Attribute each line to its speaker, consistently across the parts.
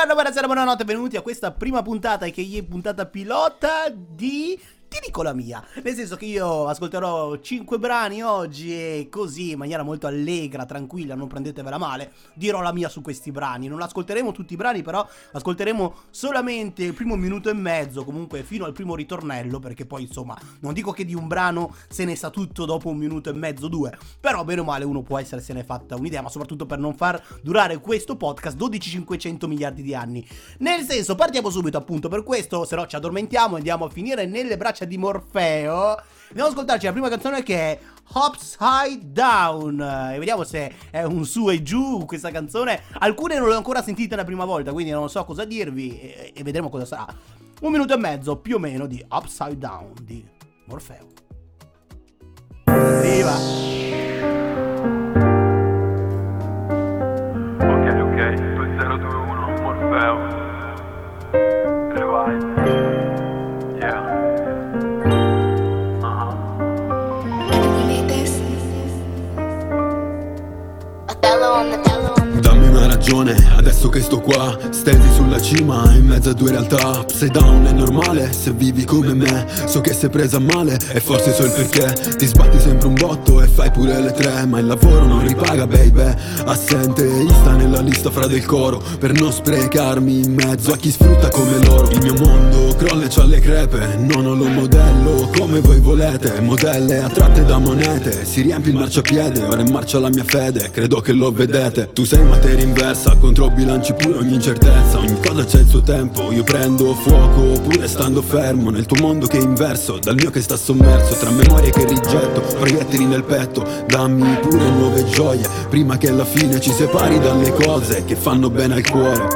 Speaker 1: Buongiorno, buonasera, buonanotte, benvenuti a questa prima puntata che è puntata pilota di ti dico la mia. Nel senso che io ascolterò 5 brani oggi e così in maniera molto allegra, tranquilla, non prendetevela male, dirò la mia su questi brani. Non ascolteremo tutti i brani, però ascolteremo solamente il primo minuto e mezzo, comunque fino al primo ritornello, perché poi insomma, non dico che di un brano se ne sa tutto dopo un minuto e mezzo, due, però bene o male uno può essere se ne è fatta un'idea, ma soprattutto per non far durare questo podcast 12-500 miliardi di anni. Nel senso, partiamo subito appunto per questo, se no ci addormentiamo e andiamo a finire nelle braccia di Morfeo. Andiamo ad ascoltarci la prima canzone che è Upside Down. E vediamo se è un su e giù questa canzone. Alcune non le ho ancora sentite la prima volta, quindi non so cosa dirvi e, e vedremo cosa sarà. Un minuto e mezzo più o meno di Upside Down di Morfeo. Viva!
Speaker 2: Adesso che sto qua Stesi sulla cima, in mezzo a due realtà. Upside down è normale, se vivi come me So che sei presa male, e forse so il perché. Ti sbatti sempre un botto e fai pure le tre Ma il lavoro non ripaga, baby. Assenteista nella lista fra del coro Per non sprecarmi in mezzo a chi sfrutta come loro. Il mio mondo crolla e c'ha le crepe Non ho lo modello come voi volete. Modelle attratte da monete Si riempie il marciapiede, ora in marcia la mia fede Credo che lo vedete. Tu sei materia inversa, controbilanci pure ogni incertezza Ogni cosa c'è il suo tempo, io prendo fuoco Pure stando fermo nel tuo mondo che è inverso Dal mio che sta sommerso, tra memorie che rigetto Proiettili nel petto, dammi pure nuove gioie Prima che alla fine ci separi dalle cose che fanno bene al cuore.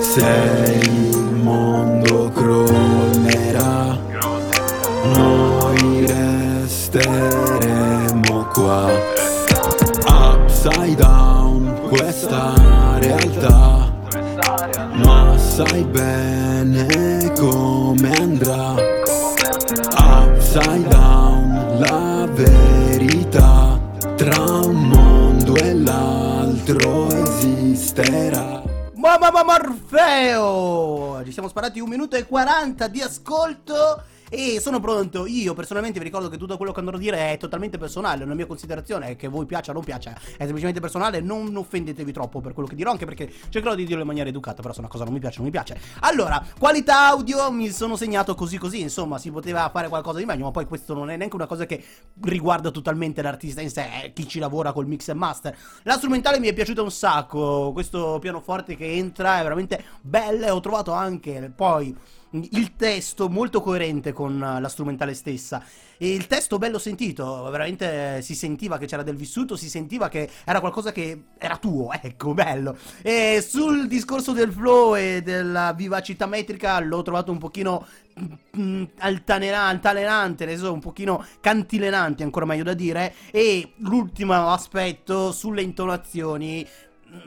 Speaker 2: Se il mondo crollerà Noi resteremo sai bene come andrà. Upside down la verità. Tra un mondo e l'altro esisterà.
Speaker 1: Mamma Morfeo! Ci siamo sparati un minuto e 40 di ascolto e sono pronto. Io personalmente vi ricordo che tutto quello che andrò a dire è totalmente personale, una mia considerazione è che voi piaccia o non piaccia, è semplicemente personale, non offendetevi troppo per quello che dirò, anche perché cercherò di dirlo in maniera educata, però se una cosa non mi piace non mi piace. Allora, qualità audio mi sono segnato così così, insomma, si poteva fare qualcosa di meglio, ma poi questo non è neanche una cosa che riguarda totalmente l'artista in sé, è chi ci lavora col mix e master. La strumentale mi è piaciuta un sacco, questo pianoforte che entra è veramente bella e ho trovato anche poi il testo molto coerente con la strumentale stessa e il testo bello sentito, veramente si sentiva che c'era del vissuto, si sentiva che era qualcosa che era tuo, ecco, bello. E sul discorso del flow e della vivacità metrica l'ho trovato un pochino mm, altalenante, un pochino cantilenante, ancora meglio da dire, e l'ultimo aspetto sulle intonazioni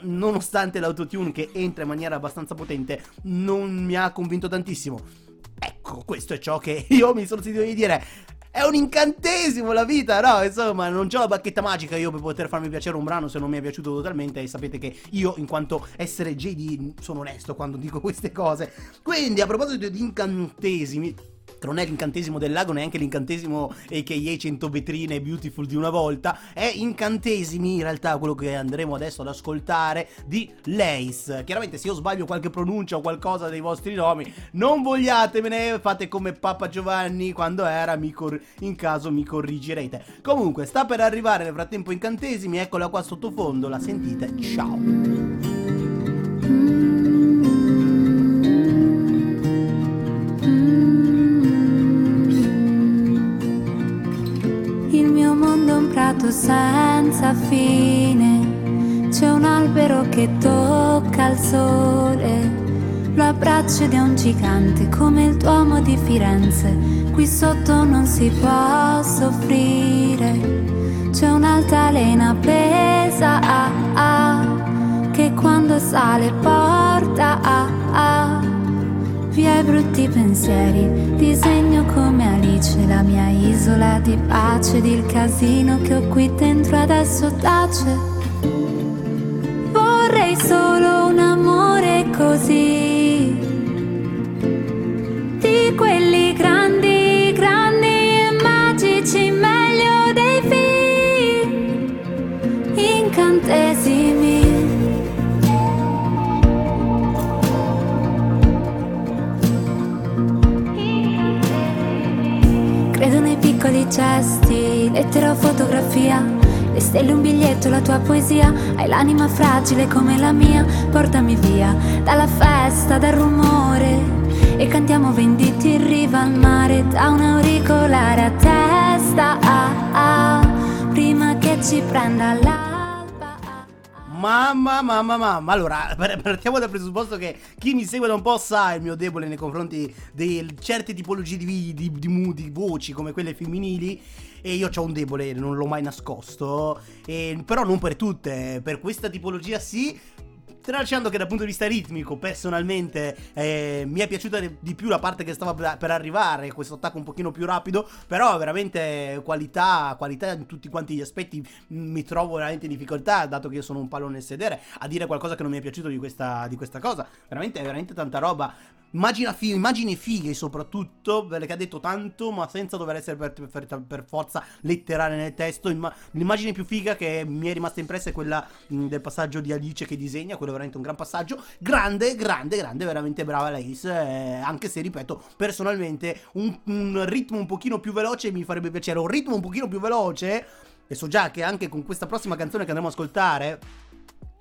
Speaker 1: nonostante l'autotune che entra in maniera abbastanza potente, non mi ha convinto tantissimo. Ecco, questo è ciò che io mi sono sentito di dire. È un incantesimo la vita, no? Insomma, non c'ho la bacchetta magica io per poter farmi piacere un brano se non mi è piaciuto totalmente. E sapete che io, in quanto essere JD, sono onesto quando dico queste cose. Quindi, a proposito di incantesimi, che non è l'incantesimo del lago, neanche l'incantesimo AKA 100 vetrine beautiful di una volta, è incantesimi in realtà quello che andremo adesso ad ascoltare di Lace. Chiaramente se io sbaglio qualche pronuncia o qualcosa dei vostri nomi, non vogliatemene, fate come Papa Giovanni quando era, cor- in caso mi corrigerete. Comunque, sta per arrivare nel frattempo incantesimi, eccola qua sottofondo, la sentite, ciao.
Speaker 3: Senza fine. C'è un albero che tocca il sole. Lo abbraccio ed un gigante come il Duomo di Firenze. Qui sotto non si può soffrire. C'è un'altalena appesa ah, ah, che quando sale porta a ah, via i brutti pensieri. Disegno come Alice la mia isola di pace ed il casino che ho qui dentro adesso tace. Vorrei solo un amore così. Di quelli gesti, lettera o fotografia. Le stelle, un biglietto, la tua poesia. Hai l'anima fragile come la mia. Portami via dalla festa, dal rumore. E cantiamo venditi in riva al mare. Da un auricolare a testa. Ah, ah, prima che ci prenda l'alba.
Speaker 1: Mamma, mamma, mamma. Allora, par- partiamo dal presupposto che chi mi segue da un po' sa il mio debole nei confronti di certe tipologie di, di, di di voci come quelle femminili. E io ho un debole, non l'ho mai nascosto. E- però non per tutte. Per questa tipologia sì. Tralasciando che dal punto di vista ritmico, personalmente, eh, mi è piaciuta di- più la parte che stava per arrivare, questo attacco un pochino più rapido, però veramente qualità, qualità in tutti quanti gli aspetti, mi trovo veramente in difficoltà, dato che io sono un pallone nel sedere, a dire qualcosa che non mi è piaciuto di questa, di questa cosa, veramente, veramente tanta roba. Immagina fi- immagini fighe soprattutto, perché ha detto tanto, ma senza dover essere per, per- per forza letterale nel testo. Imma- l'immagine più figa che mi è rimasta impressa è quella mh, del passaggio di Alice che disegna, quello è veramente un gran passaggio. Grande, grande, grande, veramente brava la Ace, eh, anche se, ripeto, personalmente un, un ritmo un pochino più veloce mi farebbe piacere. Un ritmo un pochino più veloce, e so già che anche con questa prossima canzone che andremo a ascoltare...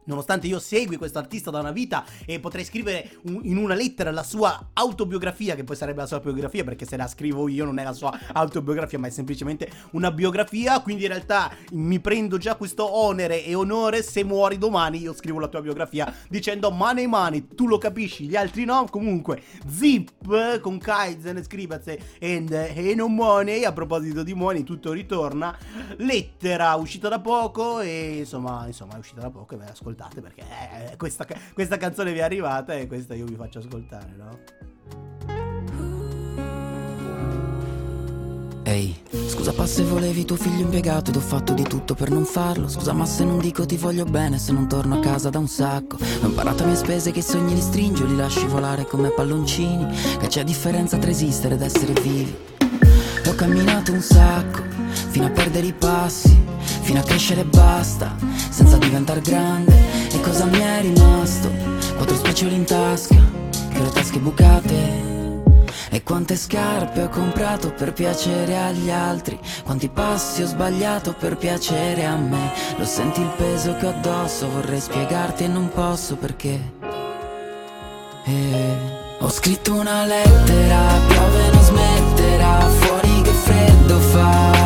Speaker 1: Nonostante io segui questo artista da una vita e potrei scrivere un- in una lettera la sua autobiografia, che poi sarebbe la sua biografia, perché se la scrivo io non è la sua autobiografia, ma è semplicemente una biografia. Quindi in realtà mi prendo già questo onere e onore. Se muori domani, io scrivo la tua biografia dicendo money money, tu lo capisci, gli altri no. Comunque, Zip con Kaizen e Scribaz and e non money. A proposito di money, tutto ritorna. Lettera uscita da poco e insomma, insomma è uscita da poco e ve la ascoltate perché eh, questa, questa canzone vi è arrivata e questa io vi faccio ascoltare, no?
Speaker 4: Ehi, scusa pa se volevi tuo figlio impiegato ed ho fatto di tutto per non farlo. Scusa ma se non dico ti voglio bene se non torno a casa da un sacco. Ho imparato a mie spese che i sogni li stringi o li lasci volare come palloncini. Che c'è differenza tra esistere ed essere vivi? Ho camminato un sacco, fino a perdere i passi Fino a crescere basta, senza diventare grande. E cosa mi è rimasto? Quattro spiccioli in tasca, che le tasche bucate. E quante scarpe ho comprato per piacere agli altri? Quanti passi ho sbagliato per piacere a me? Lo senti il peso che ho addosso Vorrei spiegarti e non posso perché. E Ho scritto una lettera Piove non smetterà Fuori che freddo fa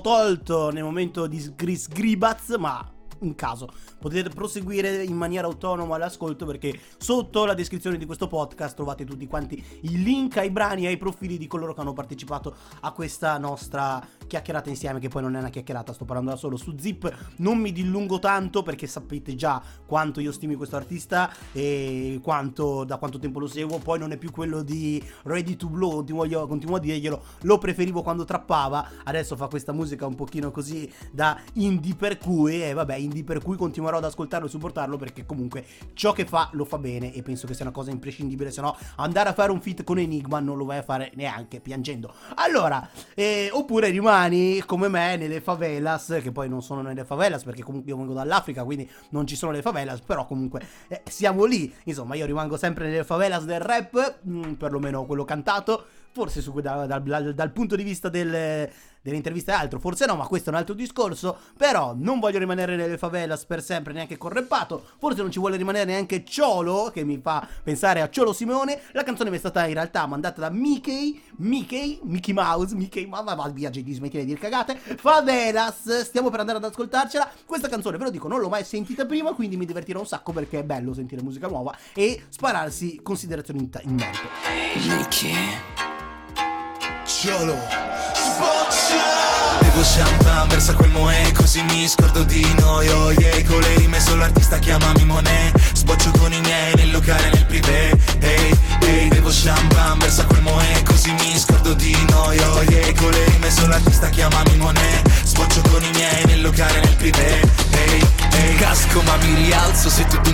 Speaker 1: tolto nel momento di Chris Gribaz, ma in caso. Potete proseguire in maniera autonoma l'ascolto perché sotto la descrizione di questo podcast trovate tutti quanti i link ai brani e ai profili di coloro che hanno partecipato a questa nostra chiacchierata insieme che poi non è una chiacchierata, sto parlando da solo su Zip. Non mi dilungo tanto perché sapete già quanto io stimi questo artista e quanto, da quanto tempo lo seguo, poi non è più quello di Ready to Blow, continuo, io- continuo a dirglielo, lo preferivo quando trappava, adesso fa questa musica un pochino così da indie per cui e vabbè, indie per cui continuerò ad ascoltarlo e supportarlo perché comunque ciò che fa lo fa bene e penso che sia una cosa imprescindibile, se no andare a fare un fit con Enigma non lo vai a fare neanche piangendo. Allora, eh, oppure rimani come me nelle favelas, che poi non sono nelle favelas perché comunque io vengo dall'Africa, quindi non ci sono le favelas, però comunque eh, siamo lì. Insomma, io rimango sempre nelle favelas del rap, mm, perlomeno quello cantato, forse su, da- dal- dal- dal punto di vista del, delle interviste e altro, forse no, ma questo è un altro discorso. Però non voglio rimanere nelle favelas per sempre, neanche con Reppato. Forse non ci vuole rimanere neanche Ciolo, che mi fa pensare a Ciolo Simeone. La canzone mi è stata in realtà mandata da Mickey, Mickey, Mickey Mouse, Mickey, ma va, via JD, smettila di dire cagate. Favelas, stiamo per andare ad ascoltarcela. Questa canzone, ve lo dico, non l'ho mai sentita prima, quindi mi divertirà un sacco perché è bello sentire musica nuova e spararsi considerazioni in, ta- in merito.
Speaker 4: Nicky
Speaker 5: Ciolo champagne, versa quel moe Così mi scordo di noi, oh yeah Con le rime solo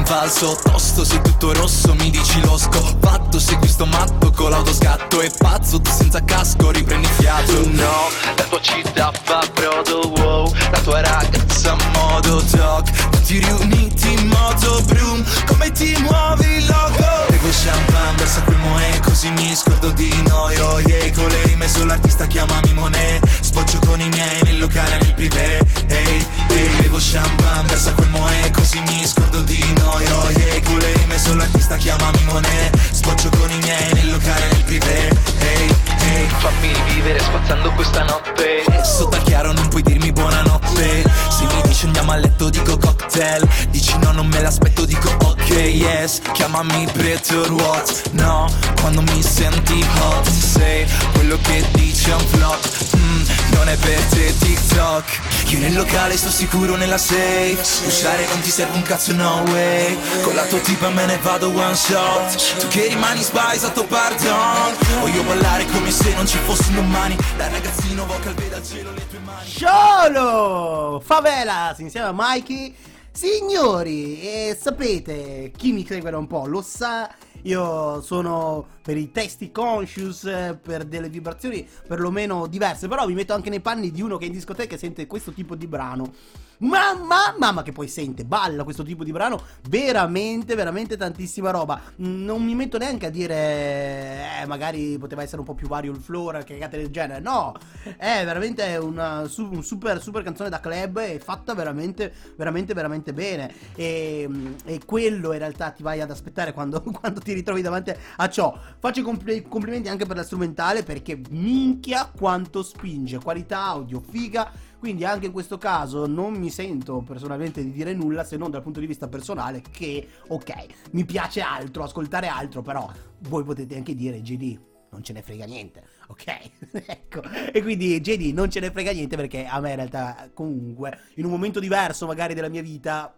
Speaker 5: falso Tosto, sei tutto rosso, mi dici lo fatto Segui sto matto con l'autoscatto E pazzo, tu senza casco riprendi fiato. No, la tua città fa brodo, wow. La tua ragazza a modo dog Tutti riuniti in moto broom. Come ti muovi, loco? Bevo champagne, versa quel moe Così mi scordo di noi, oh yeah Con le rime sull'artista chiamami Monet. Sboccio con i miei nel locale, nel privé. Ehi, ehi, bevo champagne, sull'artista chiamami Monet. Sboccio con i miei nel locale, nel privé. Ehi, ehi. Fammi vivere spazzando questa notte. Sotto al chiaro non puoi dirmi buonanotte. Se mi dici andiamo a letto dico cocktail. Dici no non me l'aspetto dico yes Chiamami Pretor what No quando mi senti hot Sei quello che dici è un flop mm, Non è per te TikTok. Io nel locale sto sicuro nella safe. Usare non ti serve un cazzo no way. Con la tua tipa me ne vado one shot. Tu che rimani sotto pardon. Voglio ballare come se non ci fossero domani Da ragazzino vocal veda al cielo le tue mani.
Speaker 1: Sciolo! Favelas insieme a Mikey. Signori, e sapete, chi mi segue da un po' lo sa, io sono per i testi conscious, eh, per delle vibrazioni perlomeno diverse, però mi metto anche nei panni di uno che in discoteca sente questo tipo di brano. Mamma, mamma che poi sente, balla questo tipo di brano, veramente, veramente tantissima roba. Non mi metto neanche a dire, eh, magari poteva essere un po' più vario il floor, cagate del genere. No, è veramente una un super, super canzone da club e fatta veramente, veramente, veramente bene. E, e quello in realtà ti vai ad aspettare quando, quando ti ritrovi davanti a ciò. Faccio i compl- complimenti anche per la strumentale perché minchia quanto spinge, qualità audio, figa. Quindi anche in questo caso non mi sento personalmente di dire nulla se non dal punto di vista personale che ok, mi piace altro, ascoltare altro, però voi potete anche dire GD non ce ne frega niente, ok? ecco, e quindi JD non ce ne frega niente perché a me in realtà comunque in un momento diverso magari della mia vita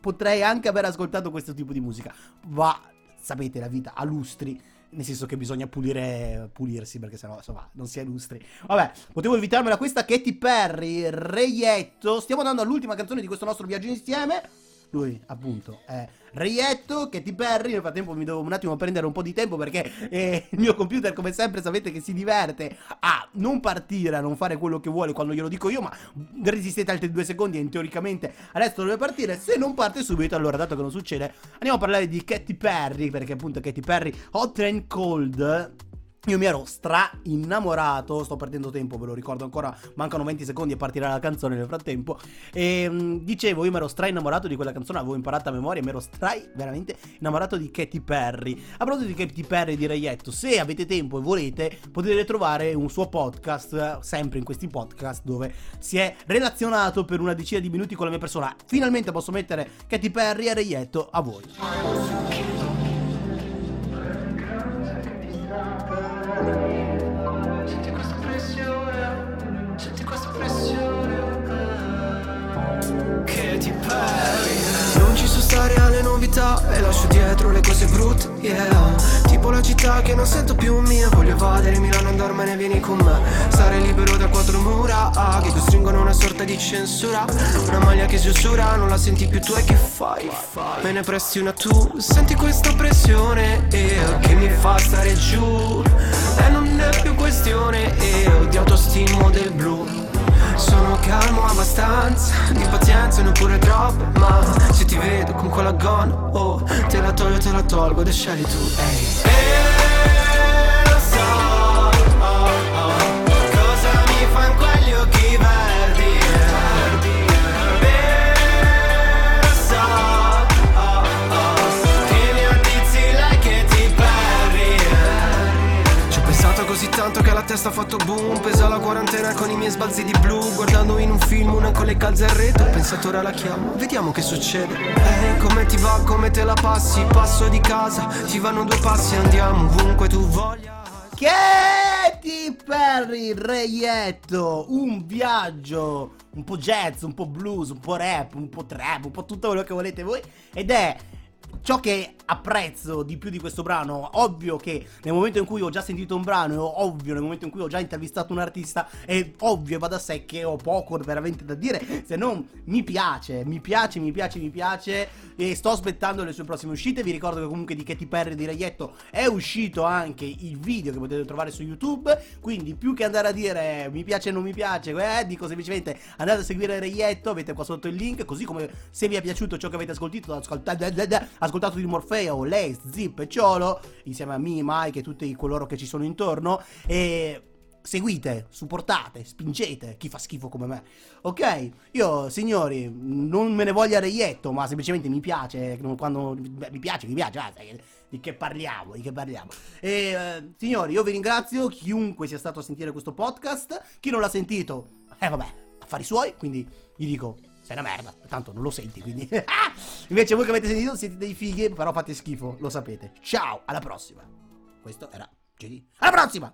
Speaker 1: potrei anche aver ascoltato questo tipo di musica, ma sapete la vita a lustri nel senso che bisogna pulire, pulirsi perché sennò insomma non si è illustri. Vabbè, potevo evitarmela questa Katy Perry, Reietto. Stiamo andando all'ultima canzone di questo nostro viaggio insieme. Lui, appunto, è Reietto, Katy Perry. Nel frattempo mi devo un attimo prendere un po' di tempo perché eh, il mio computer, come sempre, sapete che si diverte a non partire, a non fare quello che vuole quando glielo dico io, ma resistete altri due secondi e teoricamente adesso dovrebbe partire. Se non parte subito, allora, dato che non succede, andiamo a parlare di Katy Perry, perché appunto Katy Perry Hot and Cold io mi ero stra innamorato, sto perdendo tempo, ve lo ricordo ancora, mancano 20 secondi e partirà la canzone nel frattempo. E mh, dicevo, io mi ero stra innamorato di quella canzone, avevo imparato a memoria, mi ero stra veramente innamorato di Katy Perry. A proposito di Katy Perry di Reietto, se avete tempo e volete, potete trovare un suo podcast, sempre in questi podcast, dove si è relazionato per una decina di minuti con la mia persona. Finalmente posso mettere Katy Perry e Reietto a voi.
Speaker 6: Cose brutte, yeah. Tipo la città che non sento più mia. Voglio evadere Milano andarmene vieni con me. Stare libero da quattro mura ah, Che costringono una sorta di censura. Una maglia che si usura Non la senti più tu e che fai? Me ne presti una tu? Senti questa pressione yeah, Che mi fa stare giù. E non è più questione yeah, Di autostima del blu calmo abbastanza. Di pazienza neppure troppo Ma se ti vedo con quella gonna Oh, te la toglio, te la tolgo Ed scegli tu, ehi. E lo so oh, oh, Cosa mi fa in quegli occhi verdi così tanto che la testa ha fatto boom Pesa la quarantena con i miei sbalzi di blu Guardando in un film una con le calze al retro Ho pensato ora la chiamo, vediamo che succede Ehi, come ti va, come te la passi? Passo di casa, ti vanno due passi Andiamo ovunque tu voglia
Speaker 1: Katy Perry, Reietto, un viaggio un po' jazz, un po' blues, un po' rap, un po' trap, un po' tutto quello che volete voi ed è ciò che apprezzo di più di questo brano, ovvio che nel momento in cui ho già sentito un brano, ovvio nel momento in cui ho già intervistato un artista, è ovvio e va da sé che ho poco veramente da dire, se non mi piace, mi piace, mi piace, mi piace e sto aspettando le sue prossime uscite. Vi ricordo che comunque di Katy Perry di Reietto è uscito anche il video che potete trovare su YouTube, quindi più che andare a dire mi piace o non mi piace, eh, dico semplicemente andate a seguire Reietto, avete qua sotto il link, così come se vi è piaciuto ciò che avete ascoltato, ascoltate, ascoltato di Morfeo, Lace, Zip e Ciolo, insieme a me, Mike e tutti coloro che ci sono intorno, e seguite, supportate, spingete chi fa schifo come me. Ok? Io, signori, non me ne voglia reietto, ma semplicemente mi piace. Quando mi piace, mi piace. Ah, di che parliamo? Di che parliamo? E, eh, signori, io vi ringrazio. Chiunque sia stato a sentire questo podcast. Chi non l'ha sentito, eh vabbè, affari suoi. Quindi gli dico. Sei una merda, tanto non lo senti, quindi. Invece voi che avete sentito siete dei fighi, però fate schifo, lo sapete. Ciao, alla prossima. Questo era GD. Alla prossima!